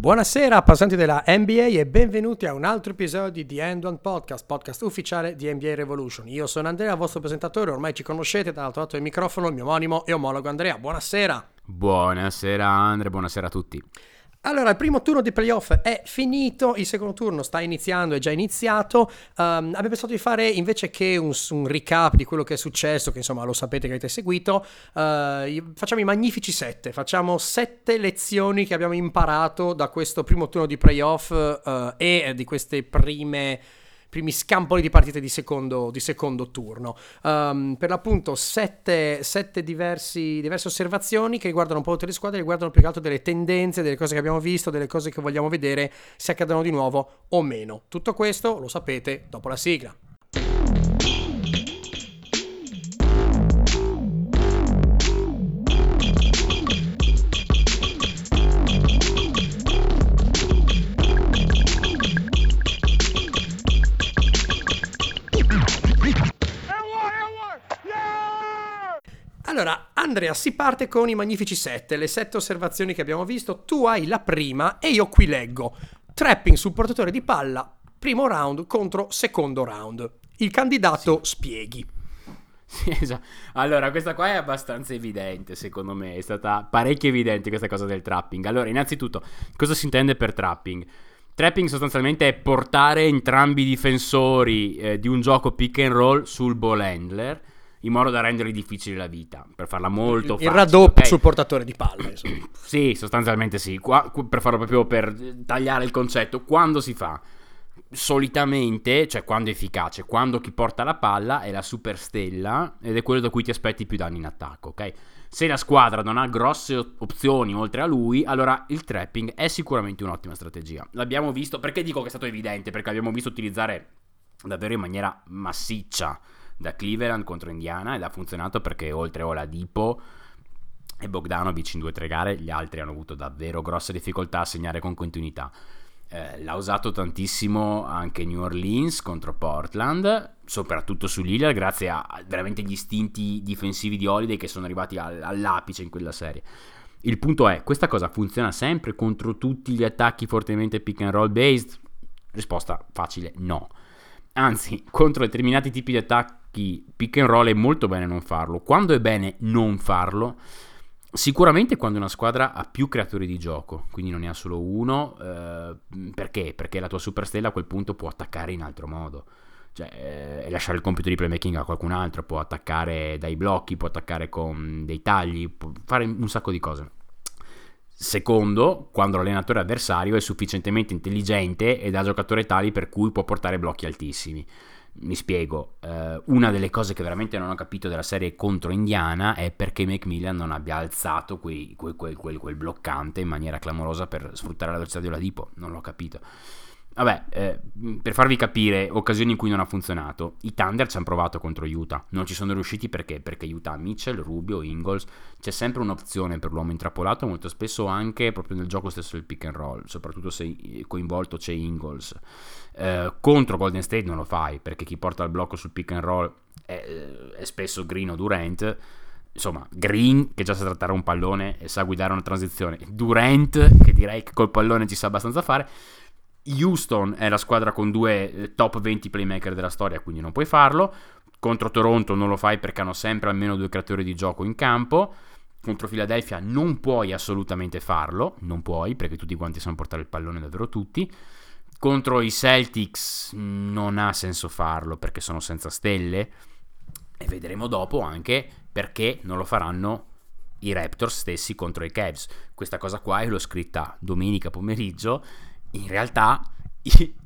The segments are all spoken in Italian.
Buonasera appassionati della NBA e benvenuti a un altro episodio di The End One Podcast, podcast ufficiale di NBA Revolution. Io sono Andrea, vostro presentatore, ormai ci conoscete, dall'altro lato del microfono il mio omonimo e omologo Andrea. Buonasera. Buonasera Andrea, buonasera a tutti. Allora, il primo turno di playoff è finito, il secondo turno sta iniziando, è già iniziato. Um, abbiamo pensato di fare invece che un, un, recap di quello che è successo, che insomma lo sapete che avete seguito, uh, facciamo i magnifici sette, facciamo sette lezioni che abbiamo imparato da questo primo turno di playoff uh, e di queste prime primi scampoli di partite di secondo, di secondo turno. Um, per l'appunto, sette, sette diversi, diverse osservazioni che riguardano un po' tutte le squadre, riguardano più che altro delle tendenze, delle cose che abbiamo visto, delle cose che vogliamo vedere, se accadono di nuovo o meno. Tutto questo lo sapete dopo la sigla. Allora, Andrea, si parte con i magnifici sette, le sette osservazioni che abbiamo visto. Tu hai la prima e io qui leggo. Trapping sul portatore di palla, primo round contro secondo round. Il candidato sì. spieghi. Sì, esatto. Allora, questa qua è abbastanza evidente, secondo me. È stata parecchio evidente questa cosa del trapping. Allora, innanzitutto, cosa si intende per trapping? Trapping sostanzialmente è portare entrambi i difensori eh, di un gioco pick and roll sul ball handler in modo da rendergli difficile la vita, per farla molto il, facile. Il raddoppio okay? sul portatore di palle. sì, sostanzialmente sì. Qua, per farlo proprio per tagliare il concetto, quando si fa? Solitamente, cioè quando è efficace, quando chi porta la palla è la superstella ed è quello da cui ti aspetti più danni in attacco, ok? Se la squadra non ha grosse opzioni oltre a lui, allora il trapping è sicuramente un'ottima strategia. L'abbiamo visto, perché dico che è stato evidente? Perché l'abbiamo visto utilizzare davvero in maniera massiccia da Cleveland contro Indiana ed ha funzionato perché oltre a Oladipo e Bogdanovic in due o tre gare gli altri hanno avuto davvero grosse difficoltà a segnare con continuità. Eh, l'ha usato tantissimo anche New Orleans contro Portland, soprattutto su Lillard, grazie a veramente gli istinti difensivi di Holiday che sono arrivati all'apice in quella serie. Il punto è, questa cosa funziona sempre contro tutti gli attacchi fortemente pick and roll based? Risposta facile, no. Anzi, contro determinati tipi di attacchi attacchi pick and roll è molto bene non farlo. Quando è bene non farlo? Sicuramente quando una squadra ha più creatori di gioco, quindi non ne ha solo uno, eh, perché? Perché la tua superstella a quel punto può attaccare in altro modo, cioè eh, lasciare il compito di playmaking a qualcun altro, può attaccare dai blocchi, può attaccare con dei tagli, può fare un sacco di cose. Secondo, quando l'allenatore avversario è sufficientemente intelligente ed ha giocatori tali per cui può portare blocchi altissimi. Mi spiego, eh, una delle cose che veramente non ho capito della serie contro Indiana è perché Macmillan non abbia alzato quei, quel, quel, quel, quel, bloccante in maniera clamorosa per sfruttare la velocità di Oladipo, non l'ho capito. Vabbè, eh, per farvi capire occasioni in cui non ha funzionato, i Thunder ci hanno provato contro Utah, non ci sono riusciti perché? Perché Utah Mitchell, Rubio, Ingalls, c'è sempre un'opzione per l'uomo intrappolato, molto spesso anche proprio nel gioco stesso del pick and roll, soprattutto se coinvolto c'è Ingalls. Eh, contro Golden State non lo fai perché chi porta il blocco sul pick and roll è, è spesso Green o Durant. Insomma, Green che già sa trattare un pallone e sa guidare una transizione, Durant che direi che col pallone ci sa abbastanza fare, Houston è la squadra con due eh, top 20 playmaker della storia, quindi non puoi farlo. Contro Toronto non lo fai perché hanno sempre almeno due creatori di gioco in campo. Contro Philadelphia non puoi assolutamente farlo, non puoi perché tutti quanti sanno portare il pallone davvero tutti. Contro i Celtics non ha senso farlo perché sono senza stelle e vedremo dopo anche perché non lo faranno i Raptors stessi contro i Cavs. Questa cosa qua l'ho scritta domenica pomeriggio in realtà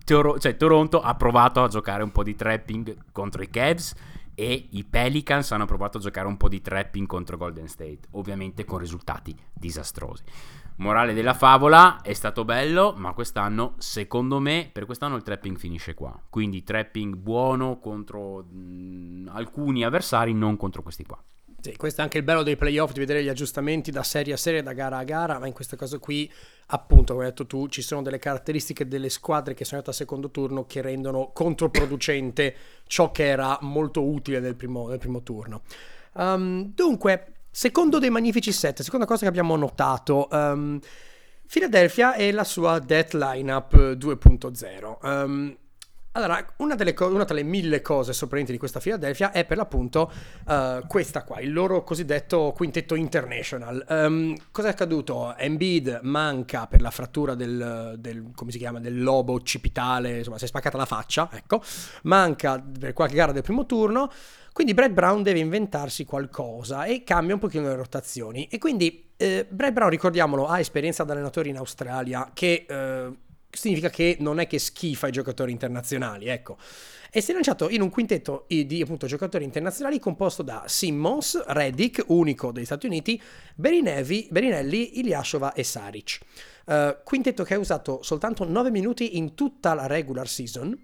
Toro- cioè, Toronto ha provato a giocare un po' di trapping contro i Cavs e i Pelicans hanno provato a giocare un po' di trapping contro Golden State, ovviamente con risultati disastrosi. Morale della favola, è stato bello, ma quest'anno, secondo me, per quest'anno il trapping finisce qua. Quindi trapping buono contro mh, alcuni avversari, non contro questi qua. Sì, questo è anche il bello dei playoff, di vedere gli aggiustamenti da serie a serie, da gara a gara, ma in questo caso qui, appunto, come hai detto tu, ci sono delle caratteristiche delle squadre che sono andate al secondo turno che rendono controproducente ciò che era molto utile nel primo, nel primo turno. Um, dunque, secondo dei magnifici set, seconda cosa che abbiamo notato... Um, Philadelphia e la sua Death Lineup 2.0. Um, allora, una co- una delle mille cose sorprendenti di questa Philadelphia è per l'appunto uh, questa qua, il loro cosiddetto quintetto international. Um, cosa è accaduto? Embiid manca per la frattura del, del, chiama, del lobo occipitale, insomma si è spaccata la faccia, ecco, manca per qualche gara del primo turno, quindi Brad Brown deve inventarsi qualcosa e cambia un pochino le rotazioni. E quindi eh, Brad Brown, ricordiamolo, ha esperienza da allenatore in Australia che... Eh, significa che non è che schifa i giocatori internazionali, ecco. E si è lanciato in un quintetto di appunto giocatori internazionali composto da Simmons, Reddick, unico degli Stati Uniti, Berinevi, Berinelli, Ilyashova e Saric. Uh, quintetto che ha usato soltanto 9 minuti in tutta la regular season,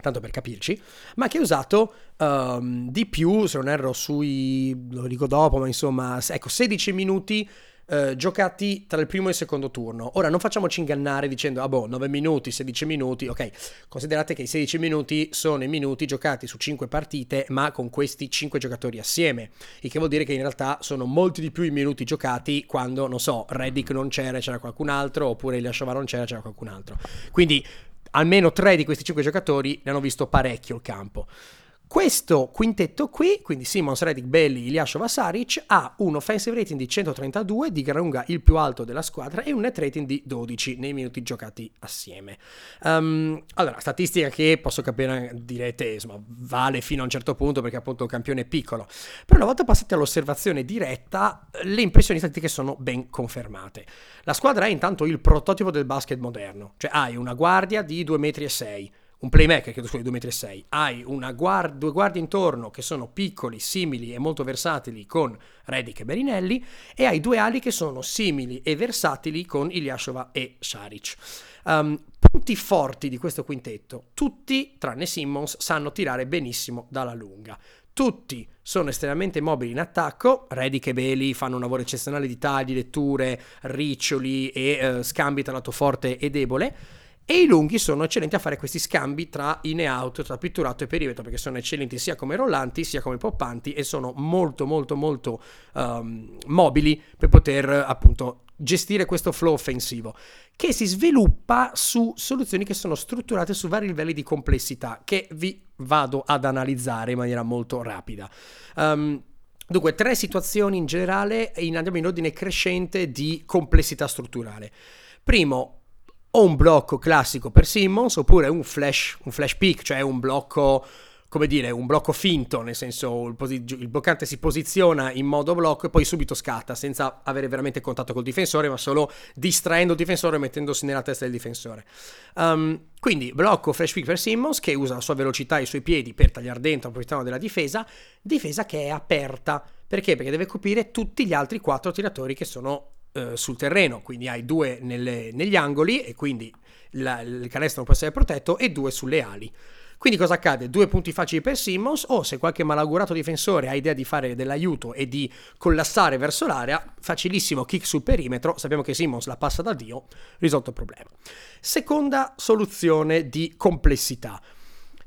tanto per capirci, ma che ha usato um, di più, se non erro sui, lo dico dopo, ma insomma, ecco, 16 minuti eh, giocati tra il primo e il secondo turno. Ora non facciamoci ingannare dicendo, ah boh, 9 minuti, 16 minuti, ok, considerate che i 16 minuti sono i minuti giocati su 5 partite, ma con questi 5 giocatori assieme, il che vuol dire che in realtà sono molti di più i minuti giocati quando, non so, Reddick non c'era, c'era qualcun altro, oppure Ilyashova non c'era, c'era qualcun altro. Quindi almeno 3 di questi 5 giocatori ne hanno visto parecchio il campo. Questo quintetto qui, quindi Simons, Redick, Belli, Ilyashova, Saric, ha un offensive rating di 132, di gran lunga il più alto della squadra, e un net rating di 12 nei minuti giocati assieme. Um, allora, statistica che posso capire, direte, insomma, vale fino a un certo punto perché appunto un campione è piccolo. Però una volta passati all'osservazione diretta, le impressioni statistiche sono ben confermate. La squadra è intanto il prototipo del basket moderno, cioè hai una guardia di 2,6 metri un playmaker che scusi 2,6 m, hai guard- due guardie intorno che sono piccoli, simili e molto versatili con Redick e Berinelli e hai due ali che sono simili e versatili con Ilyashova e Saric. Um, punti forti di questo quintetto, tutti tranne Simmons sanno tirare benissimo dalla lunga. Tutti sono estremamente mobili in attacco, Redick e Bailey fanno un lavoro eccezionale di tagli, letture, riccioli e uh, scambi tra lato forte e debole e i lunghi sono eccellenti a fare questi scambi tra in e out, tra pitturato e perimetro, perché sono eccellenti sia come rollanti sia come poppanti e sono molto molto molto um, mobili per poter appunto gestire questo flow offensivo che si sviluppa su soluzioni che sono strutturate su vari livelli di complessità che vi vado ad analizzare in maniera molto rapida. Um, Dunque, tre situazioni in generale andiamo in ordine crescente di complessità strutturale. Primo, o un blocco classico per Simmons oppure un flash, un flash pick, cioè un blocco come dire, un blocco finto, nel senso il, posi- il, bloccante si posiziona in modo blocco e poi subito scatta, senza avere veramente contatto col difensore, ma solo distraendo il difensore e mettendosi nella testa del difensore. Um, quindi blocco fresh pick per Simmons, che usa la sua velocità e i suoi piedi per tagliare dentro, approfittando della difesa, difesa che è aperta. Perché? Perché deve coprire tutti gli altri quattro tiratori che sono eh, sul terreno, quindi hai due nelle, negli angoli e quindi la, il canestro può essere protetto e due sulle ali. Quindi cosa accade? Due punti facili per Simmons o se qualche malaugurato difensore ha idea di fare dell'aiuto e di collassare verso l'area, facilissimo kick sul perimetro, sappiamo che Simmons la passa da Dio, risolto il problema. Seconda soluzione di complessità.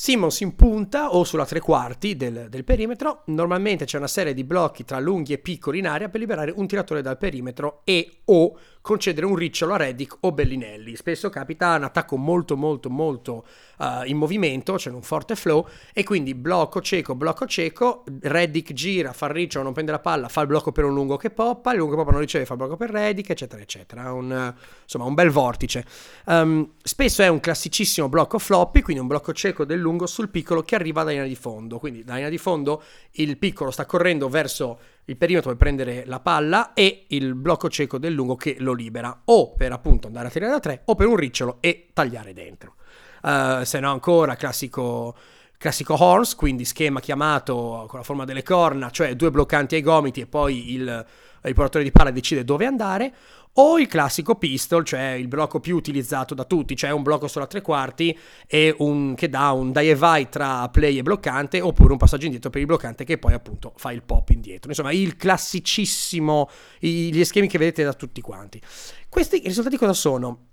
Simmons in punta o sulla tre quarti del, del, perimetro, normalmente c'è una serie di blocchi tra lunghi e piccoli in area per liberare un tiratore dal perimetro e o concedere un ricciolo a Reddick o Bellinelli. Spesso capita un attacco molto molto molto uh, in movimento, c'è un forte flow e quindi blocco cieco, blocco cieco, Reddick gira, fa il ricciolo, non prende la palla, fa il blocco per un lungo che poppa, il lungo che poppa non riceve, fa il blocco per Reddick, eccetera, eccetera. Un, insomma, un bel vortice. Um, spesso è un classicissimo blocco floppy, quindi un blocco cieco del lungo sul piccolo che arriva da linea di fondo. Quindi da linea di fondo il piccolo sta correndo verso il perimetro per prendere la palla e il blocco cieco del lungo che lo libera o per appunto andare a tirare da tre o per un ricciolo e tagliare dentro. Uh, se no ancora classico classico horns, quindi schema chiamato con la forma delle corna, cioè due bloccanti ai gomiti e poi il, il portatore di palla decide dove andare, o il classico pistol, cioè il blocco più utilizzato da tutti, cioè un blocco solo a tre quarti e un, che dà un die e vai tra play e bloccante, oppure un passaggio indietro per il bloccante che poi appunto fa il pop indietro. Insomma, il classicissimo, gli schemi che vedete da tutti quanti. Questi risultati cosa sono?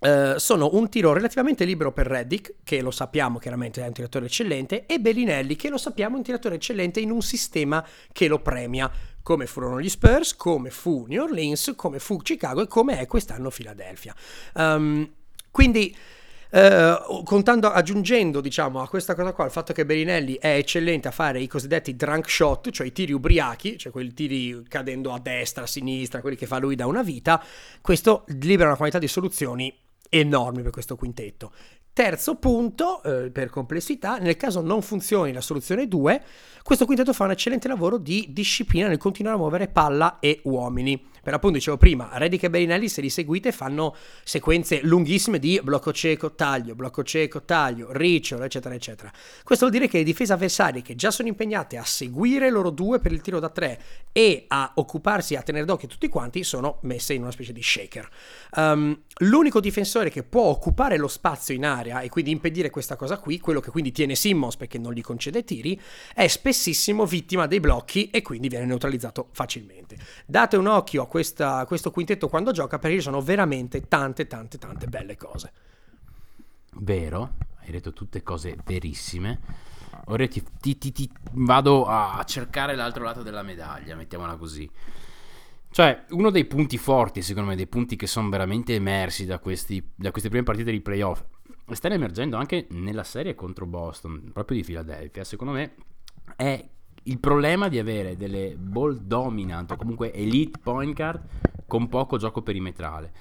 Uh, sono un tiro relativamente libero per Reddick, che lo sappiamo chiaramente è un tiratore eccellente, e Bellinelli, che lo sappiamo è un tiratore eccellente in un sistema che lo premia. Come furono gli Spurs, come fu New Orleans, come fu Chicago e come è quest'anno Philadelphia. Um, quindi eh, contando, aggiungendo diciamo, a questa cosa qua il fatto che Berinelli è eccellente a fare i cosiddetti drunk shot, cioè i tiri ubriachi, cioè quei tiri cadendo a destra, a sinistra, quelli che fa lui da una vita, questo libera una quantità di soluzioni enormi per questo quintetto. Terzo punto, eh, per complessità, nel caso non funzioni la soluzione 2, questo quintetto fa un eccellente lavoro di disciplina nel continuare a muovere palla e uomini. Per appunto, dicevo prima, Reddick e Berinelli, se li seguite, fanno sequenze lunghissime di blocco cieco, taglio, blocco cieco, taglio, ricciolo, eccetera, eccetera. Questo vuol dire che le difese avversarie che già sono impegnate a seguire loro due per il tiro da tre e a occuparsi, a tenere d'occhio tutti quanti, sono messe in una specie di shaker. Um, l'unico difensore che può occupare lo spazio in area e quindi impedire questa cosa qui, quello che quindi tiene Simmons perché non gli concede tiri, è spessissimo vittima dei blocchi e quindi viene neutralizzato facilmente. Date un occhio a questa, questo quintetto quando gioca perché ci sono veramente tante, tante, tante belle cose. Vero, hai detto tutte cose verissime. Ora ti, ti, ti, ti, vado a cercare l'altro lato della medaglia, mettiamola così. Cioè, uno dei punti forti, secondo me, dei punti che sono veramente emersi da, questi, da queste prime partite di playoff, stanno emergendo anche nella serie contro Boston, proprio di Philadelphia, secondo me, è il problema di avere delle ball dominant o comunque elite point guard con poco gioco perimetrale.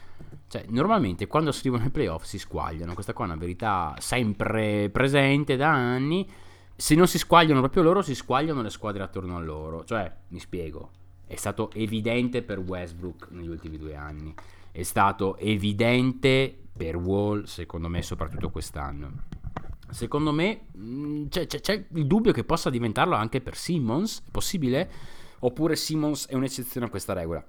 Cioè, normalmente quando si arrivano ai playoff si squagliano, questa qua è una verità sempre presente da anni. Se non si squagliano proprio loro, si squagliano le squadre attorno a loro. Cioè, mi spiego, è stato evidente per Westbrook negli ultimi due anni, è stato evidente per Wall, secondo me, soprattutto quest'anno secondo me mm, c'è, c'è, c'è, il dubbio che possa diventarlo anche per Simmons, è possibile? Oppure Simmons è un'eccezione a questa regola?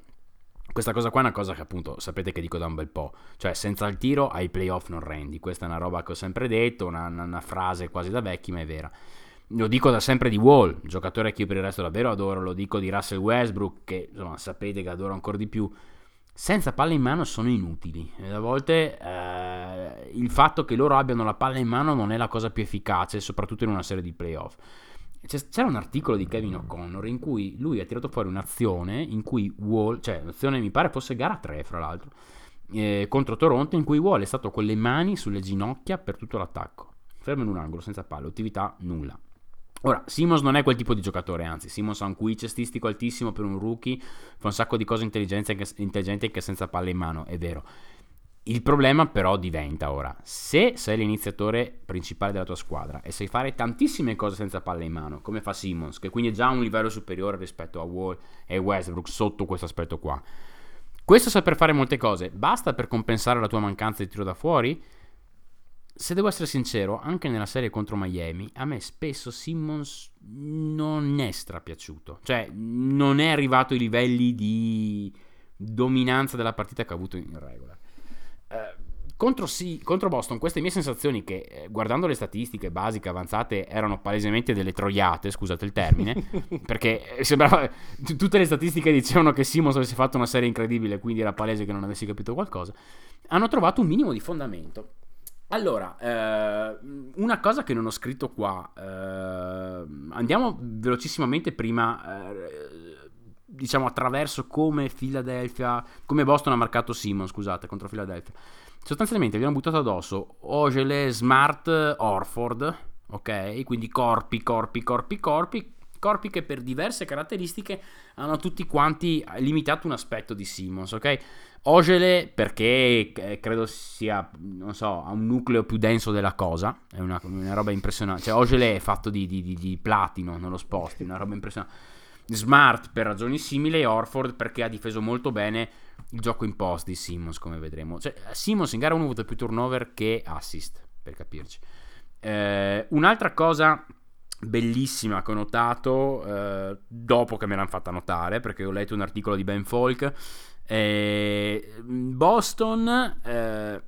Questa cosa qua è una cosa che appunto sapete che dico da un bel po', cioè senza il tiro ai playoff non rendi, questa è una roba che ho sempre detto, una, una frase quasi da vecchi ma è vera. Lo dico da sempre di Wall, giocatore che io per il resto davvero adoro, lo dico di Russell Westbrook che insomma sapete che adoro ancora di più, senza palla in mano sono inutili. A volte eh, il fatto che loro abbiano la palla in mano non è la cosa più efficace, soprattutto in una serie di playoff. C'era un articolo di Kevin O'Connor in cui lui ha tirato fuori un'azione in cui Wall, cioè un'azione mi pare fosse gara 3 fra l'altro, eh, contro Toronto in cui Wall è stato con le mani sulle ginocchia per tutto l'attacco, fermo in un angolo, senza palla, attività nulla. Ora, Simons non è quel tipo di giocatore, anzi, Simons ha un QI cestistico altissimo per un rookie, fa un sacco di cose intelligenti anche senza palle in mano, è vero. Il problema però diventa ora, se sei l'iniziatore principale della tua squadra e sai fare tantissime cose senza palle in mano, come fa Simmons, che quindi è già un livello superiore rispetto a Wall e Westbrook sotto questo aspetto qua. Questo saper fare molte cose, basta per compensare la tua mancanza di tiro da fuori? Se devo essere sincero, anche nella serie contro Miami, a me spesso Simmons non è strapiaciuto. Cioè, non è arrivato ai livelli di dominanza della partita che ha avuto in regola. Eh, contro, sì, contro, Boston, queste mie sensazioni, che eh, guardando le statistiche basiche avanzate erano palesemente delle troiate, scusate il termine, perché sembrava. Tutte le statistiche dicevano che Simmons avesse fatto una serie incredibile, quindi era palese che non avessi capito qualcosa. Hanno trovato un minimo di fondamento allora, eh, una cosa che non ho scritto qua, eh, andiamo velocissimamente prima, eh, diciamo attraverso come Philadelphia, come Boston ha marcato Simon, scusate, contro Philadelphia. Sostanzialmente abbiamo buttato addosso Ogele, Smart, Orford, ok? Quindi corpi, corpi, corpi, corpi, corpi che per diverse caratteristiche hanno tutti quanti limitato un aspetto di Simmons, ok? Ogele perché eh, credo sia, non so, ha un nucleo più denso della cosa, è una, una roba impressionante. Cioè Ogele è fatto di, di, di, di platino, non lo sposti, una roba impressionante. Smart per ragioni simili e Orford perché ha difeso molto bene il gioco in post di Simmons, come vedremo. Cioè, Simmons in gara 1 ha avuto più turnover che assist, per capirci. Eh, un'altra cosa bellissima che ho notato eh, dopo che me l'hanno fatta notare, perché ho letto un articolo di Ben Folk eh, Boston eh,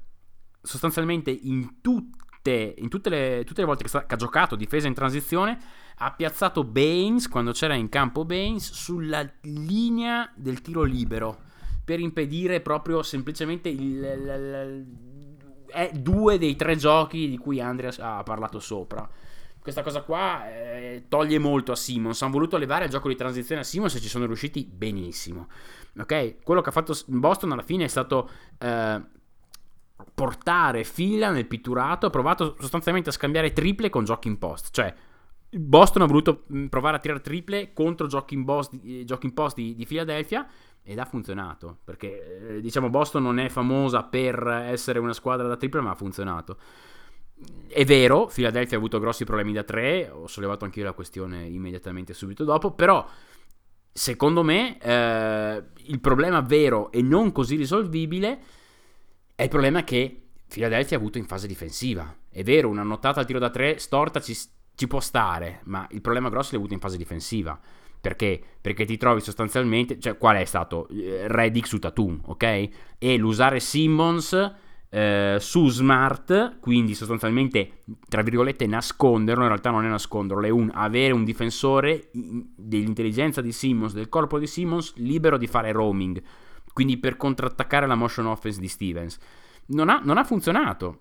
sostanzialmente in tutte, in tutte, le, tutte le volte che, sta, che, ha giocato difesa in transizione ha piazzato Baines quando c'era in campo Baines sulla linea del tiro libero per impedire proprio semplicemente il, il, il, due dei tre giochi di cui Andreas ha parlato sopra questa cosa qua eh, toglie molto a Simmons. Hanno voluto levare il gioco di transizione a Simmons e ci sono riusciti benissimo. Ok? Quello che ha fatto Boston alla fine è stato eh, portare fila nel pitturato. Ha provato sostanzialmente a scambiare triple con giochi in post. Cioè, Boston ha voluto mm, provare a tirare triple contro giochi in, boss, eh, giochi in post di, di Philadelphia ed ha funzionato perché eh, diciamo Boston non è famosa per essere una squadra da triple ma ha funzionato è vero, Philadelphia ha avuto grossi problemi da tre, ho sollevato anche io la questione immediatamente subito dopo, però secondo me eh, il problema vero e non così risolvibile è il problema che Philadelphia ha avuto in fase difensiva. È vero, una notata al tiro da tre storta ci, ci può stare, ma il problema grosso l'ha avuto in fase difensiva. Perché? Perché ti trovi sostanzialmente, cioè qual è stato? Eh, Reddick su Tatum, ok? E l'usare Simmons eh, su Smart, quindi sostanzialmente, tra virgolette, nasconderlo, in realtà non è nasconderlo, è un, avere un difensore dell'intelligenza di Simmons, del corpo di Simmons, libero di fare roaming, quindi per contrattaccare la motion offense di Stevens. Non ha, non ha funzionato,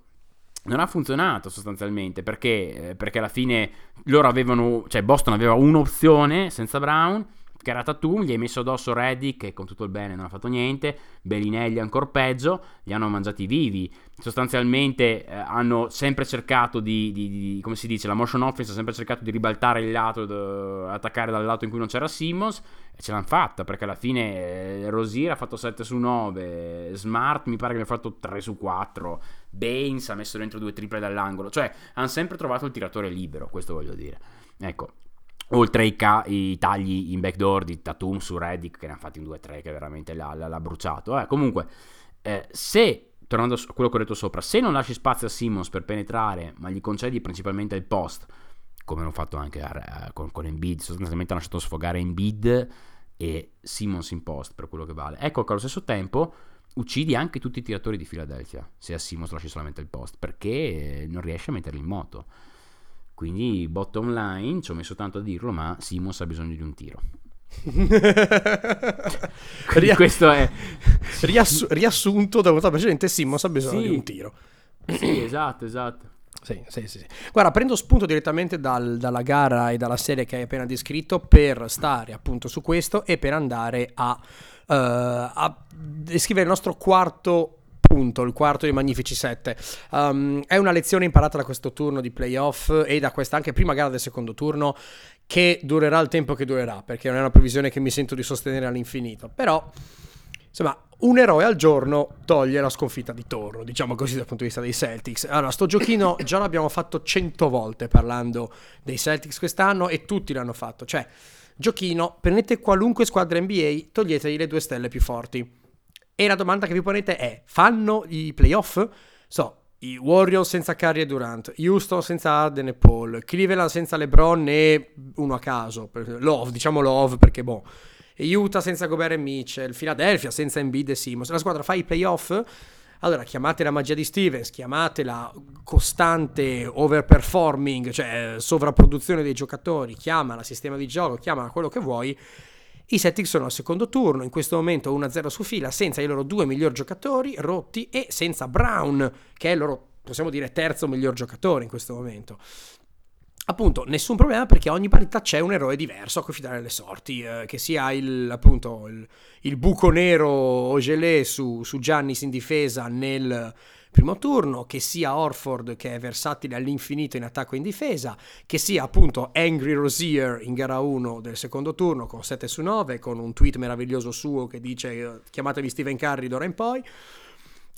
non ha funzionato sostanzialmente perché, eh, perché alla fine loro avevano, cioè Boston aveva un'opzione senza Brown che era Tatum, gli hai messo addosso Reddick che con tutto il bene non ha fatto niente, Bellinelli ancora peggio, li hanno mangiati vivi, sostanzialmente eh, hanno sempre cercato di, di, di, come si dice, la motion offense ha sempre cercato di ribaltare il lato, d- attaccare dal lato in cui non c'era Simmons e ce l'hanno fatta perché alla fine eh, Rosier ha fatto 7 su 9, Smart mi pare che ne ha fatto 3 su 4, Baines ha messo dentro due triple dall'angolo, cioè hanno sempre trovato il tiratore libero, questo voglio dire. Ecco, Oltre ai, ca- i, tagli in backdoor di Tatum su Reddick, che ne ha fatti in 2-3, che veramente l'ha, l'ha bruciato. Eh, comunque, eh, se, tornando a quello che ho detto sopra, se non lasci spazio a Simmons per penetrare, ma gli concedi principalmente il post, come hanno fatto anche a, con, con Embiid, sostanzialmente hanno lasciato sfogare Embiid e Simmons in post, per quello che vale. Ecco che allo stesso tempo uccidi anche tutti i tiratori di Philadelphia, se a Simmons lasci solamente il post, perché non riesci a metterli in moto. Quindi, bottom line, ci ho messo tanto a dirlo, ma Simons ha bisogno di un tiro. Ria- questo è riassu- riassunto da molta gente Simmons ha bisogno sì. di un tiro sì esatto esatto sì, sì, sì, Guarda, prendo spunto direttamente dal, dalla gara e dalla serie che hai appena descritto per stare appunto su questo e per andare a, uh, a descrivere il nostro quarto punto, il quarto dei Magnifici 7. Um, è una lezione imparata da questo turno di playoff e da questa anche prima gara del secondo turno che durerà il tempo che durerà, perché non è una previsione che mi sento di sostenere all'infinito. Però, insomma, un eroe al giorno toglie la sconfitta di Torno, diciamo così dal punto di vista dei Celtics. Allora, sto giochino già l'abbiamo fatto cento volte parlando dei Celtics quest'anno e tutti l'hanno fatto. Cioè, giochino, prendete qualunque squadra NBA, toglietegli le due stelle più forti e la domanda che vi ponete è: fanno i playoff? So, i Warriors senza Curry e Durant, Houston senza Arden e Paul, Cleveland senza LeBron e uno a caso, Love, diciamo Love perché boh. Utah senza Gobert e Mitchell, Philadelphia senza Embiid e Simmons. La squadra fa i playoff? Allora, chiamate la magia di Stevens, chiamatela costante overperforming, cioè sovrapproduzione dei giocatori, chiamala sistema di gioco, chiamala quello che vuoi i Celtics sono al secondo turno, in questo momento 1-0 su fila, senza i loro due miglior giocatori rotti e senza Brown, che è il loro, possiamo dire, terzo miglior giocatore in questo momento. Appunto, nessun problema perché ogni partita c'è un eroe diverso a cui fidare le sorti, eh, che sia il, appunto, il, il buco nero Ogelé su, su Giannis in difesa nel primo turno, che sia Orford che è versatile all'infinito in attacco e in difesa, che sia appunto Angry Rosier in gara 1 del secondo turno con 7 su 9, con un tweet meraviglioso suo che dice chiamatevi Steven Curry d'ora in poi.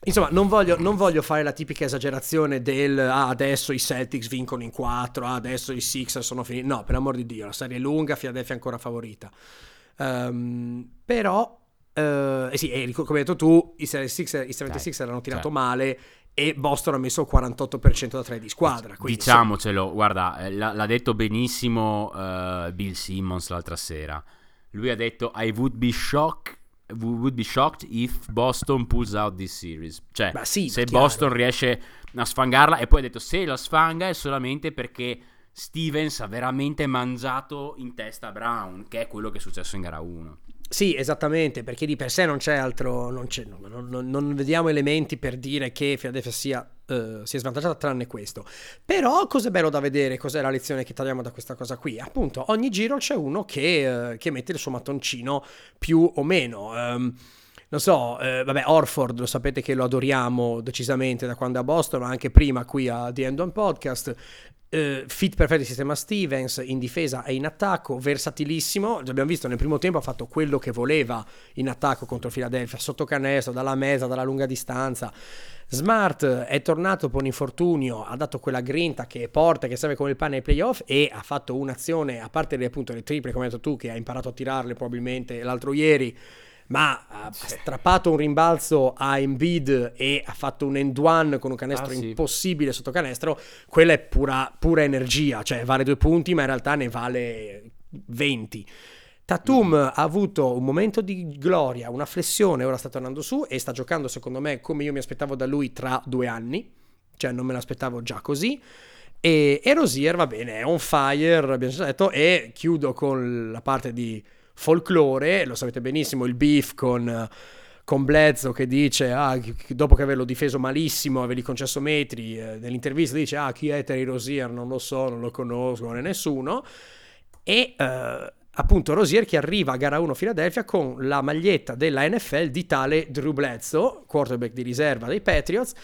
Insomma, non voglio, non voglio, fare la tipica esagerazione del ah, adesso i Celtics vincono in 4, ah, adesso i Sixers sono finiti. No, per amor di Dio, la serie è lunga, Philadelphia è ancora favorita. Um, però Uh, eh sì, e come hai detto tu, i 76, i 76 erano tirato cioè. male e Boston ha messo il 48% da 3 di squadra. Diciamocelo, sì. guarda, eh, l'ha, l'ha, detto benissimo uh, Bill Simmons l'altra sera. Lui ha detto I would be shocked would be shocked if Boston pulls out this series. Cioè, sì, se chiaro. Boston riesce a sfangarla e poi ha detto se la sfanga è solamente perché Stevens ha veramente mangiato in testa Brown, che è quello che è successo in gara 1. Sì, esattamente, perché di per sé non c'è altro, non, c'è, non, non, non, vediamo elementi per dire che Philadelphia sia uh, si è svantaggiata tranne questo. Però cos'è bello da vedere, cos'è la lezione che tagliamo da questa cosa qui? Appunto, ogni giro c'è uno che, uh, che mette il suo mattoncino più o meno. Um, non so, eh, vabbè, Orford lo sapete che lo adoriamo decisamente da quando è a Boston, ma anche prima qui a The End One Podcast. Uh, fit perfetto di sistema Stevens in difesa e in attacco, versatilissimo. Abbiamo visto nel primo tempo ha fatto quello che voleva in attacco contro Philadelphia, sotto canestro, dalla mezza, dalla lunga distanza. Smart è tornato un infortunio, ha dato quella grinta che porta, che serve come il pane ai playoff e ha fatto un'azione, a parte appunto le triple, come hai detto tu, che hai imparato a tirarle probabilmente l'altro ieri ma ha strappato un rimbalzo a Embiid e ha fatto un end one con un canestro ah, sì. impossibile sotto canestro, quella è pura, pura, energia, cioè vale due punti ma in realtà ne vale 20. Tatum mm. ha avuto un momento di gloria, una flessione, ora sta tornando su e sta giocando secondo me come io mi aspettavo da lui tra due anni, cioè non me l'aspettavo già così. E, e Rosier va bene, è on fire, abbiamo già detto, e chiudo con la parte di folklore, lo sapete benissimo, il beef con, con Bledsoe che dice, ah, dopo che averlo difeso malissimo, avergli concesso metri, eh, nell'intervista dice, ah, chi è Terry Rosier? Non lo so, non lo conosco, non è nessuno. E... Eh, appunto Rosier che arriva a gara 1 Philadelphia con la maglietta della NFL di tale Drew Bledsoe, quarterback di riserva dei Patriots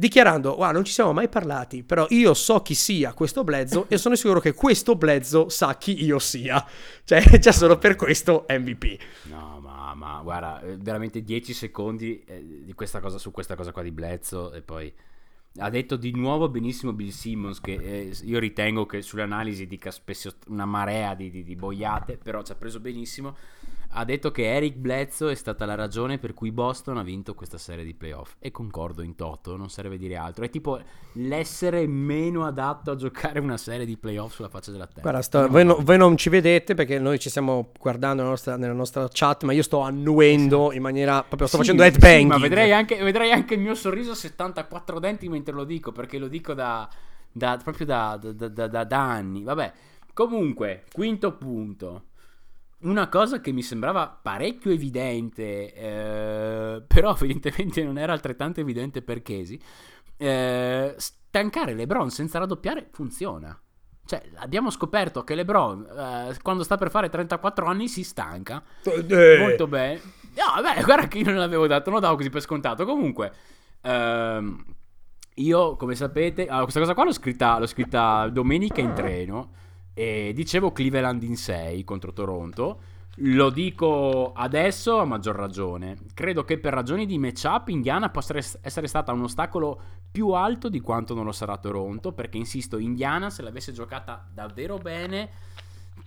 dichiarando, wow, non ci siamo mai parlati, però io so chi sia questo Blezzo e sono sicuro che questo Blezzo sa chi io sia. Cioè, già solo per questo MVP. No, ma, ma guarda, eh, veramente 10 secondi eh, questa cosa, su questa cosa qua di Blezzo e poi... Ha detto di nuovo benissimo Bill Simmons che eh, io ritengo che sulle analisi dica spesso una marea di, di, di boiate, però ci ha preso benissimo ha detto che Eric Bledsoe è stata la ragione per cui Boston ha vinto questa serie di playoff. E concordo in toto, non serve dire altro. È tipo l'essere meno adatto a giocare una serie di playoff sulla faccia della terra. Guarda, sto, voi, no, voi, non ci vedete perché noi ci stiamo guardando nella nostra, nella nostra chat, ma io sto annuendo in maniera proprio sto sì, facendo headbanging. Sì, ma vedrei anche, vedrei anche, il mio sorriso a 74 denti mentre lo dico, perché lo dico da, da proprio da, da, da anni. Vabbè, comunque, quinto punto una cosa che mi sembrava parecchio evidente, eh, però evidentemente non era altrettanto evidente per Casey, eh, stancare LeBron senza raddoppiare funziona. Cioè, abbiamo scoperto che LeBron, eh, quando sta per fare 34 anni, si stanca. Eh. Molto bene. No, beh, guarda che io non l'avevo dato, non lo davo così per scontato. Comunque, ehm, io, come sapete, allora, questa cosa qua l'ho scritta, l'ho scritta domenica in treno. E dicevo Cleveland in 6 contro Toronto. Lo dico adesso a maggior ragione. Credo che per ragioni di matchup Indiana possa essere stata un ostacolo più alto di quanto non lo sarà Toronto. Perché insisto, Indiana se l'avesse giocata davvero bene,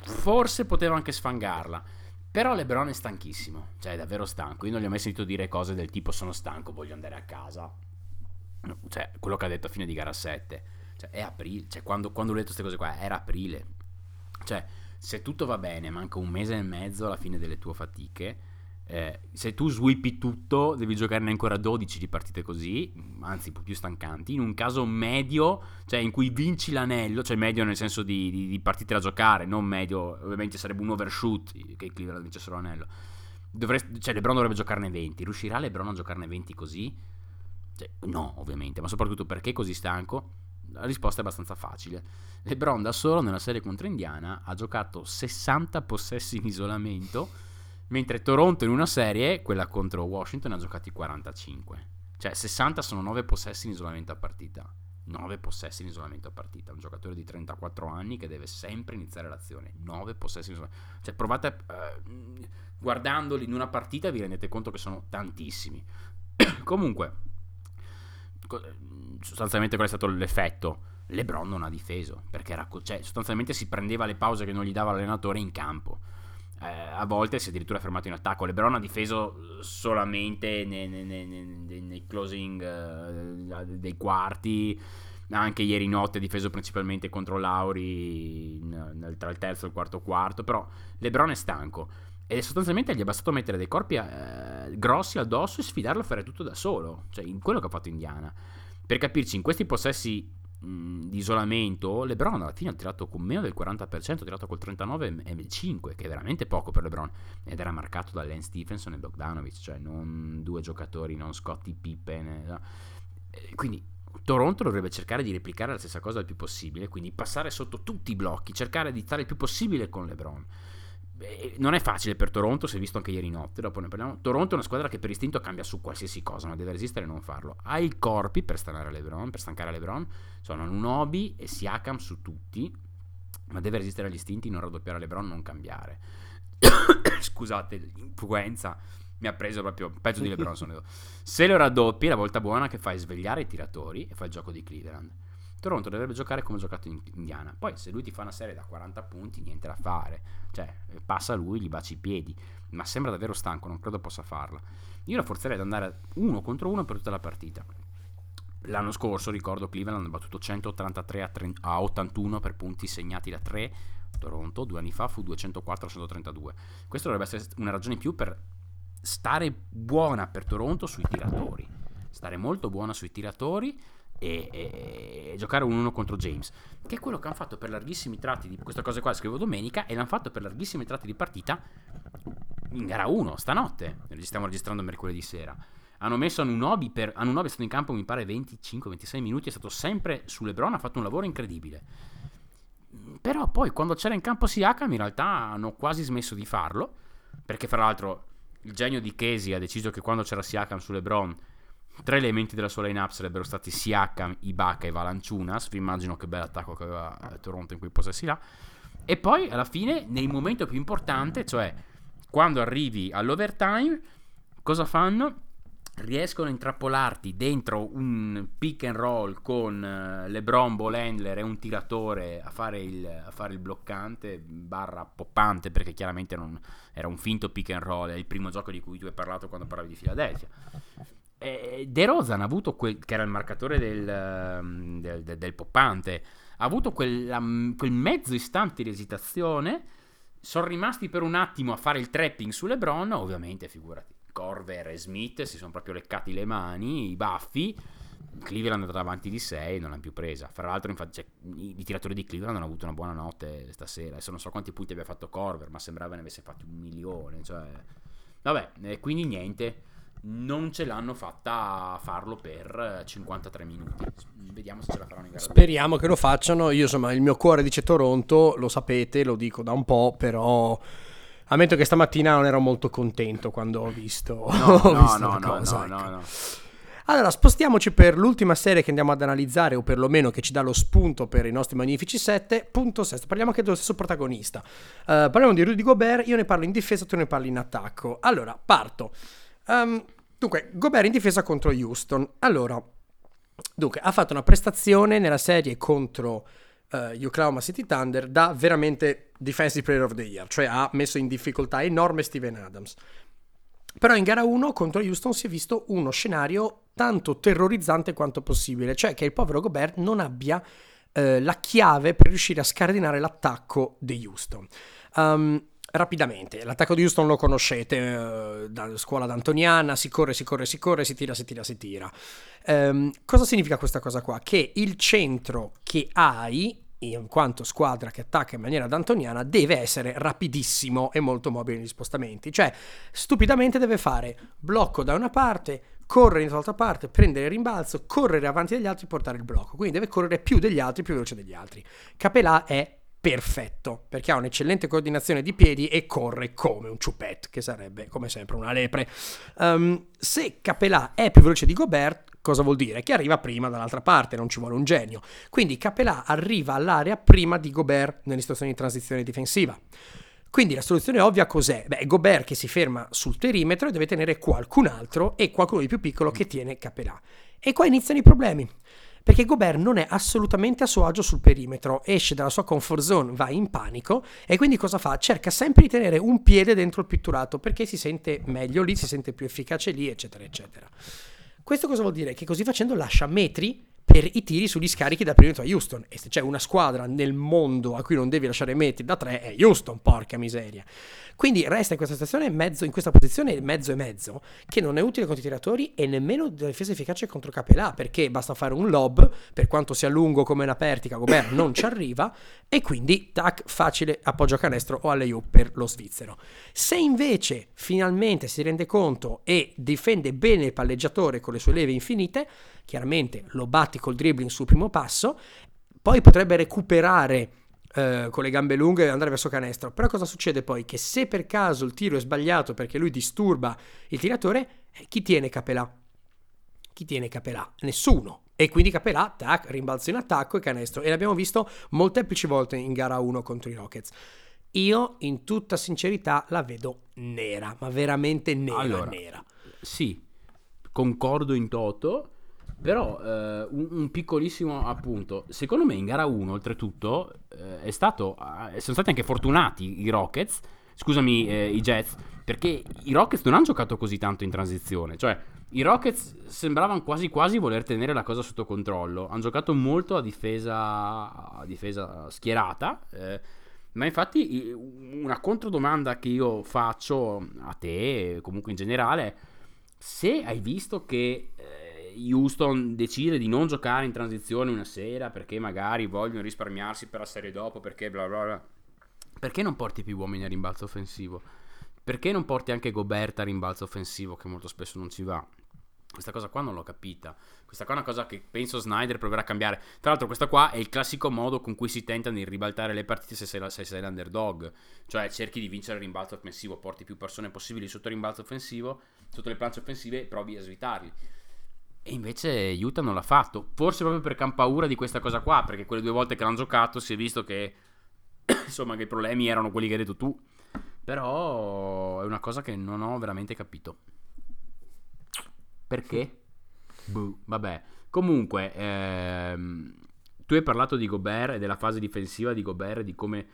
forse poteva anche sfangarla. Però LeBron è stanchissimo, cioè è davvero stanco. Io non gli ho mai sentito dire cose del tipo sono stanco, voglio andare a casa. Cioè, quello che ha detto a fine di gara 7. Cioè, è aprile. Cioè, quando, quando ho letto queste cose qua, era aprile. Cioè, se tutto va bene, manca un mese e mezzo alla fine delle tue fatiche. Eh, se tu swipi tutto, devi giocarne ancora 12 di partite così, anzi più stancanti. In un caso medio, cioè in cui vinci l'anello, cioè medio nel senso di, di, di partite da giocare, non medio, ovviamente sarebbe un overshoot che Cleveland vincesse l'anello. Dovresti, cioè LeBron dovrebbe giocarne 20. Riuscirà LeBron a giocarne 20 così? Cioè, no, ovviamente, ma soprattutto perché è così stanco? La risposta è abbastanza facile. LeBron da solo nella serie contro Indiana ha giocato 60 possessi in isolamento, mentre Toronto in una serie, quella contro Washington, ha giocati 45. Cioè 60 sono 9 possessi in isolamento a partita. 9 possessi in isolamento a partita. Un giocatore di 34 anni che deve sempre iniziare l'azione. 9 possessi in isolamento. Cioè provate, uh, guardandoli in una partita vi rendete conto che sono tantissimi. Comunque, sostanzialmente qual è stato l'effetto? LeBron non ha difeso perché era, cioè, sostanzialmente si prendeva le pause che non gli dava l'allenatore in campo. Eh, a volte si è addirittura fermato in attacco. LeBron ha difeso solamente nei, nei, nei, nei closing uh, dei quarti. Anche ieri notte ha difeso principalmente contro Lauri tra il terzo e il quarto quarto. Però LeBron è stanco. E sostanzialmente gli è bastato mettere dei corpi eh, grossi addosso e sfidarlo a fare tutto da solo. Cioè, in quello che ha fatto Indiana. Per capirci, in questi possessi mh, di isolamento, LeBron alla fine ha tirato con meno del 40%, ha tirato col 39,5%, che è veramente poco per LeBron. Ed era marcato da Lance Stephenson e Bogdanovic, cioè non due giocatori, non Scottie Pippen. No. Quindi Toronto dovrebbe cercare di replicare la stessa cosa il più possibile, quindi passare sotto tutti i blocchi, cercare di stare il più possibile con LeBron. Beh, non è facile per Toronto, si è visto anche ieri notte, dopo ne parliamo. Toronto è una squadra che per istinto cambia su qualsiasi cosa, ma deve resistere e non farlo. Ha i corpi per, LeBron, per stancare LeBron, sono un Obi e Siakam su tutti, ma deve resistere agli istinti, non raddoppiare LeBron, non cambiare. Scusate, l'influenza mi ha preso proprio peggio di LeBron. Sono Se lo raddoppi, la volta buona che fai svegliare i tiratori e fai il gioco di Cleveland. Toronto dovrebbe giocare come ha giocato in Indiana. Poi, se lui ti fa una serie da 40 punti, niente da fare. Cioè, passa lui, gli baci i piedi. Ma sembra davvero stanco, non credo possa farla. Io la forzerei ad andare uno contro uno per tutta la partita. L'anno scorso, ricordo, Cleveland ha battuto 183 a, 30, a 81 per punti segnati da 3. Toronto, due anni fa, fu 204 a 132. Questo dovrebbe essere una ragione in più per stare buona per Toronto sui tiratori. Stare molto buona sui tiratori e, e, giocare un 1 contro James. Che è quello che hanno fatto per larghissimi tratti di questa cosa qua, scrivo domenica, e l'hanno fatto per larghissimi tratti di partita in gara 1, stanotte. Stiamo registrando mercoledì sera. Hanno messo Anunobi per Anunobi è stato in campo mi pare 25-26 minuti, è stato sempre su LeBron, ha fatto un lavoro incredibile. Però poi quando c'era in campo Siakam in realtà hanno quasi smesso di farlo, perché fra l'altro il genio di Casey ha deciso che quando c'era Siakam su LeBron, tre elementi della sua line-up sarebbero stati Siakam, Ibaka e Valanciunas. Vi immagino che bell'attacco che aveva eh, Toronto in quei possessi là. E poi alla fine, nel momento più importante, cioè quando arrivi all'overtime, cosa fanno? riescono a intrappolarti dentro un pick and roll con eh, LeBron, Bolendler e un tiratore a fare, il, a fare il bloccante barra poppante perché chiaramente non, era un finto pick and roll è il primo gioco di cui tu hai parlato quando parlavi di Philadelphia De Rozan ha avuto quel, che era il marcatore del, ehm, del, del, del poppante ha avuto quella, quel mezzo istante di esitazione sono rimasti per un attimo a fare il trapping su LeBron ovviamente figurati Corver e Smith si sono proprio leccati le mani, i baffi. Cleveland è andato avanti di 6 non l'hanno più presa. Fra l'altro, infatti, cioè, i, i, tiratori di Cleveland hanno avuto una buona notte stasera. Adesso non so quanti punti abbia fatto Corver, ma sembrava ne avesse fatti un milione. Cioè... Vabbè, eh, quindi niente. Non ce l'hanno fatta farlo per 53 minuti. Vediamo se ce la faranno in gara. Speriamo che lo facciano. Io, insomma, il mio cuore dice Toronto, lo sapete, lo dico da un po', però Ammetto che stamattina non ero molto contento quando ho visto, no, ho no, visto no, no, cosa, no, ecco. no, no. Allora, spostiamoci per l'ultima serie che andiamo ad analizzare, o perlomeno che ci dà lo spunto per i nostri magnifici 7. Punto 6. Parliamo anche dello stesso protagonista. Uh, parliamo di Rudy Gobert, io ne parlo in difesa, tu ne parli in attacco. Allora, parto. Um, dunque, Gobert in difesa contro Houston. Allora, dunque, ha fatto una prestazione nella serie contro uh, Oklahoma City Thunder da veramente Defensive Player of the Year, cioè ha messo in difficoltà enorme Steven Adams. Però in gara 1 contro Houston si è visto uno scenario tanto terrorizzante quanto possibile, cioè che il povero Gobert non abbia eh, la chiave per riuscire a scardinare l'attacco di Houston. Um, rapidamente, l'attacco di Houston lo conoscete, eh, da scuola d'Antoniana, si corre, si corre, si corre, si tira, si tira, si tira. Um, cosa significa questa cosa qua? Che il centro che hai in quanto squadra che attacca in maniera d'antoniana, deve essere rapidissimo e molto mobile negli spostamenti. Cioè, stupidamente deve fare blocco da una parte, correre dall'altra parte, prendere il rimbalzo, correre avanti dagli altri, portare il blocco. Quindi deve correre più degli altri, più veloce degli altri. Capelà è perfetto perché ha un'eccellente coordinazione di piedi e corre come un ciupet, che sarebbe come sempre una lepre. Um, se Capelà è più veloce di Gobert, cosa vuol dire? Che arriva prima dall'altra parte, non ci vuole un genio. Quindi Capelà arriva all'area prima di Gobert nelle situazioni di transizione difensiva. Quindi la soluzione ovvia cos'è? Beh, Gobert che si ferma sul perimetro e deve tenere qualcun altro e qualcuno di più piccolo che tiene Capelà. E qua iniziano i problemi perché Gobert non è assolutamente a suo agio sul perimetro, esce dalla sua comfort zone, va in panico e quindi cosa fa? Cerca sempre di tenere un piede dentro il pitturato perché si sente meglio lì, si sente più efficace lì, eccetera, eccetera. Questo cosa vuol dire? Che così facendo lascia metri per i tiri sugli scarichi da perimetro a Houston. E se c'è una squadra nel mondo a cui non devi lasciare metri da tre è Houston, porca miseria. Quindi resta in questa situazione mezzo, in questa posizione mezzo e mezzo, che non è utile contro i tiratori e nemmeno da difesa efficace contro Capelà, perché basta fare un lob, per quanto sia lungo come una pertica, Gobert non ci arriva, e quindi tac, facile appoggio a canestro o alle per lo svizzero. Se invece finalmente si rende conto e difende bene il palleggiatore con le sue leve infinite, chiaramente lo batti col dribbling sul primo passo, poi potrebbe recuperare eh, con le gambe lunghe e andare verso canestro. Però cosa succede poi? Che se per caso il tiro è sbagliato perché lui disturba il tiratore, eh, chi tiene Capelà? Chi tiene Capelà? Nessuno. E quindi Capelà, tac, rimbalzo in attacco e canestro. E l'abbiamo visto molteplici volte in gara 1 contro i Rockets. Io, in tutta sincerità, la vedo nera, ma veramente nera, allora, nera. Sì, concordo in toto, però eh, un, un, piccolissimo appunto. Secondo me in gara 1, oltretutto, eh, stato, eh, sono stati anche fortunati i Rockets, scusami, eh, i Jets, perché i Rockets non hanno giocato così tanto in transizione. Cioè, i Rockets sembravano quasi quasi voler tenere la cosa sotto controllo. Hanno giocato molto a difesa, a difesa schierata. Eh, ma infatti una controdomanda che io faccio a te, comunque in generale, se hai visto che eh, Houston decide di non giocare in transizione una sera perché magari vogliono risparmiarsi per la serie dopo, perché bla bla bla, perché non porti più uomini a rimbalzo offensivo? Perché non porti anche Gobert a rimbalzo offensivo che molto spesso non ci va? Questa cosa qua non l'ho capita. Questa qua è una cosa che penso Snyder proverà a cambiare. Tra l'altro, questa qua è il classico modo con cui si tenta di ribaltare le partite se sei, la, se sei l'underdog. Cioè, cerchi di vincere il rimbalzo offensivo, porti più persone possibili sotto il rimbalzo offensivo, sotto le planche offensive e provi a svitarli. E invece Utah non l'ha fatto. Forse proprio perché hanno paura di questa cosa qua, perché quelle due volte che l'hanno giocato si è visto che, insomma, che i problemi erano quelli che hai detto tu. Però è una cosa che non ho veramente capito. Perché? Buh, vabbè. Comunque, ehm, tu hai parlato di Gobert e della fase difensiva di Gobert e di come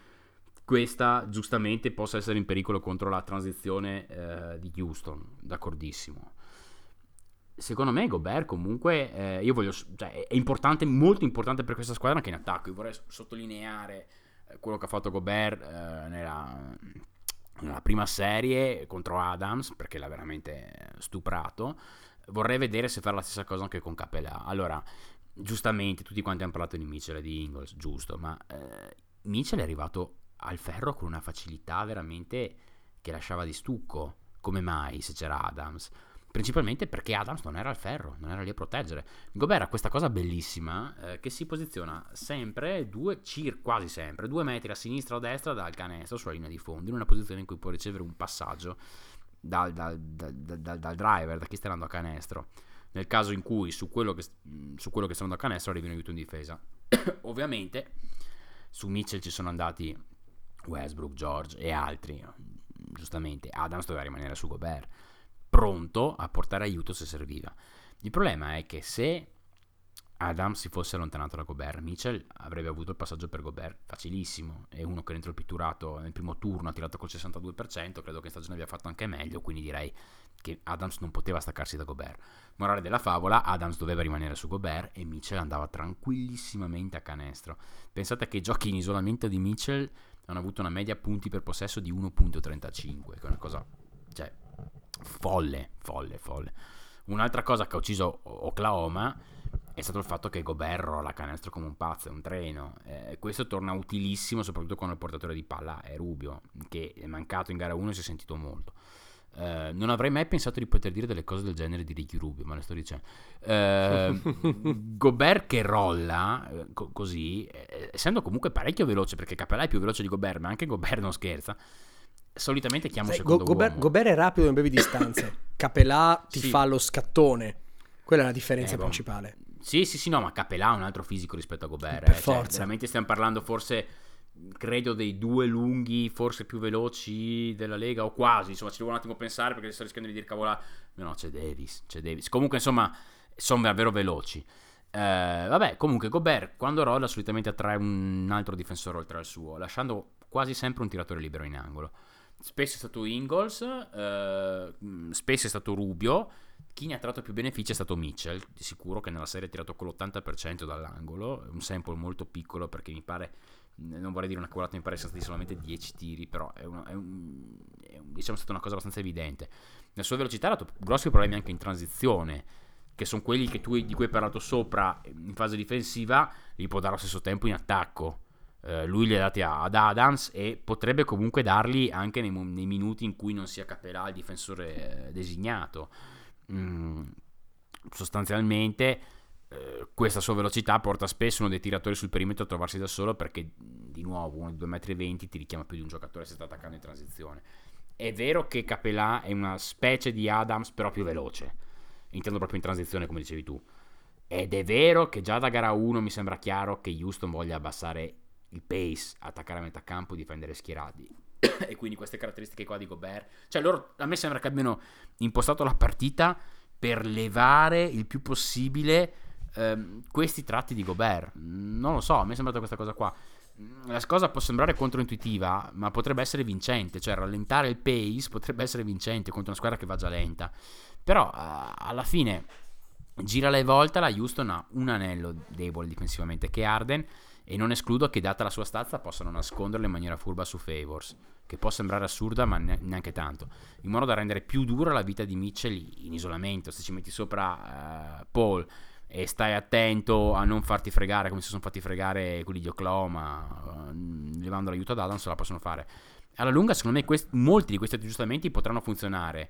questa giustamente possa essere in pericolo contro la transizione eh, di Houston, d'accordissimo. Secondo me Gobert comunque eh, io voglio, cioè, è importante, molto importante per questa squadra anche in attacco. Io vorrei sottolineare eh, quello che ha fatto Gobert eh, nella, nella prima serie contro Adams perché l'ha veramente stuprato vorrei vedere se fare la stessa cosa anche con Capella. Allora, giustamente, tutti quanti hanno parlato di Mitchell e di Ingles, giusto, ma eh, Mitchell è arrivato al ferro con una facilità veramente che lasciava di stucco. Come mai se c'era Adams? Principalmente perché Adams non era al ferro, non era lì a proteggere. Gobert ha questa cosa bellissima eh, che si posiziona sempre, due, cir- quasi sempre, due metri a sinistra o a destra dal canestro sulla linea di fondo, in una posizione in cui può ricevere un passaggio dal, dal, dal, dal, driver, da chi sta andando a canestro. Nel caso in cui su quello che, su quello che sta andando a canestro arrivi un aiuto in difesa. Ovviamente su Mitchell ci sono andati Westbrook, George e altri. Giustamente Adams doveva rimanere su Gobert, pronto a portare aiuto se serviva. Il problema è che se Adams si fosse allontanato da Gobert, Mitchell avrebbe avuto il passaggio per Gobert facilissimo. È uno che dentro il pitturato nel primo turno ha tirato col 62%, credo che in stagione abbia fatto anche meglio, quindi direi che Adams non poteva staccarsi da Gobert. Morale della favola, Adams doveva rimanere su Gobert e Mitchell andava tranquillissimamente a canestro. Pensate che i giochi in isolamento di Mitchell hanno avuto una media punti per possesso di 1.35, che è una cosa, cioè, folle, folle, folle. Un'altra cosa che ha ucciso Oklahoma è stato il fatto che Gobert rolla canestro come un pazzo, è un treno. Eh, questo torna utilissimo soprattutto quando il portatore di palla è Rubio, che è mancato in gara 1 e si è sentito molto. Eh, non avrei mai pensato di poter dire delle cose del genere di Ricky Rubio, ma le sto dicendo. Eh, Gobert che rolla eh, co- così, eh, essendo comunque parecchio veloce, perché Capella è più veloce di Gobert, ma anche Gobert non scherza. Solitamente chiamo Sai, secondo Go- Gobert, Gobert, è rapido in brevi distanze. Capelà ti sì. fa lo scattone. Quella è la differenza eh, boh. principale. Sì, sì, sì, no, ma Capelà ha un altro fisico rispetto a Gobert. Per eh. Cioè, forza. veramente stiamo parlando forse, credo, dei due lunghi, forse più veloci della Lega, o quasi. Insomma, ci devo un attimo pensare perché sto rischiando di dire cavola. No, c'è Davis, c'è Davis. Comunque, insomma, sono davvero veloci. Eh, vabbè, comunque Gobert quando rolla solitamente attrae un altro difensore oltre al suo, lasciando quasi sempre un tiratore libero in angolo. Spesso è stato Ingalls, eh, spesso è stato Rubio chi ne ha tratto più benefici è stato Mitchell, di sicuro che nella serie ha tirato con l'80% dall'angolo, un sample molto piccolo perché mi pare, non vorrei dire una colata, mi pare sia stati solamente 10 tiri, però è, una, è, un, è un, diciamo, stata una cosa abbastanza evidente. La sua velocità ha dato grossi problemi anche in transizione, che sono quelli tu, di cui hai parlato sopra in fase difensiva, li può dare allo stesso tempo in attacco. Uh, lui li ha dati ad Adams e potrebbe comunque darli anche nei, nei minuti in cui non sia Capelà il difensore eh, designato. Mm, sostanzialmente eh, questa sua velocità porta spesso uno dei tiratori sul perimetro a trovarsi da solo perché di nuovo uno di 2,20 m ti richiama più di un giocatore se sta attaccando in transizione. È vero che Capelà è una specie di Adams però più veloce, intendo proprio in transizione come dicevi tu. Ed è vero che già da gara 1 mi sembra chiaro che Houston voglia abbassare il pace, attaccare a metà campo e difendere schierati. e quindi queste caratteristiche qua di Gobert, cioè loro a me sembra che abbiano impostato la partita per levare il più possibile ehm, questi tratti di Gobert. Non lo so, a me è sembrata questa cosa qua. La cosa può sembrare controintuitiva, ma potrebbe essere vincente, cioè rallentare il pace potrebbe essere vincente contro una squadra che va già lenta. Però uh, alla fine gira le volte, la Houston ha un anello debole difensivamente che è Arden e non escludo che data la sua stazza possano nasconderlo in maniera furba su Favors, che può sembrare assurda ma neanche tanto, in modo da rendere più dura la vita di Mitchell in isolamento, se ci metti sopra uh, Paul e stai attento a non farti fregare come si sono fatti fregare quelli di Oklahoma, uh, levando l'aiuto ad Adams, la possono fare. Alla lunga, secondo me, quest- molti di questi aggiustamenti potranno funzionare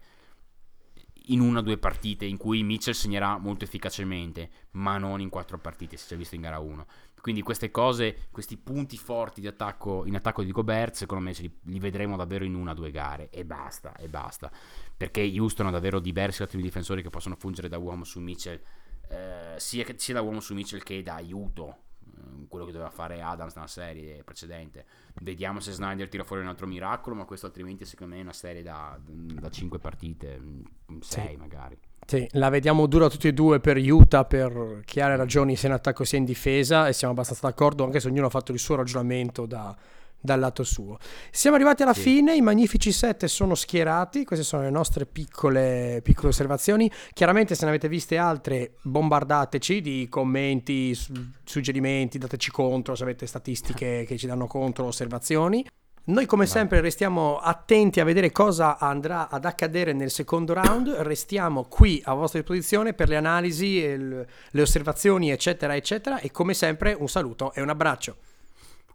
in una o due partite in cui Mitchell segnerà molto efficacemente, ma non in quattro partite, si è visto in gara 1. Quindi queste cose, questi punti forti attacco, in attacco di Gobert, secondo me li, li, vedremo davvero in una o due gare e basta, e basta. Perché Houston ha davvero diversi ottimi difensori che possono fungere da uomo su Mitchell, eh, sia, sia da uomo su Mitchell che da aiuto quello che doveva fare Adams nella serie precedente. Vediamo se Snyder tira fuori un altro miracolo, ma questo altrimenti secondo me è una serie da, da 5 partite, 6 sì. magari. Sì, la vediamo dura tutti e due per Utah per chiare ragioni sia in attacco sia in difesa e siamo abbastanza d'accordo anche se ognuno ha fatto il suo ragionamento da, dal lato suo. Siamo arrivati alla sì. fine, i magnifici set sono schierati, queste sono le nostre piccole, piccole, osservazioni. Chiaramente se ne avete viste altre bombardateci di commenti, suggerimenti, dateci contro se avete statistiche che ci danno contro, osservazioni. Noi come Vai. sempre restiamo attenti a vedere cosa andrà ad accadere nel secondo round, restiamo qui a vostra disposizione per le analisi, le osservazioni eccetera eccetera e come sempre un saluto e un abbraccio.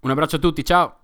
Un abbraccio a tutti, ciao!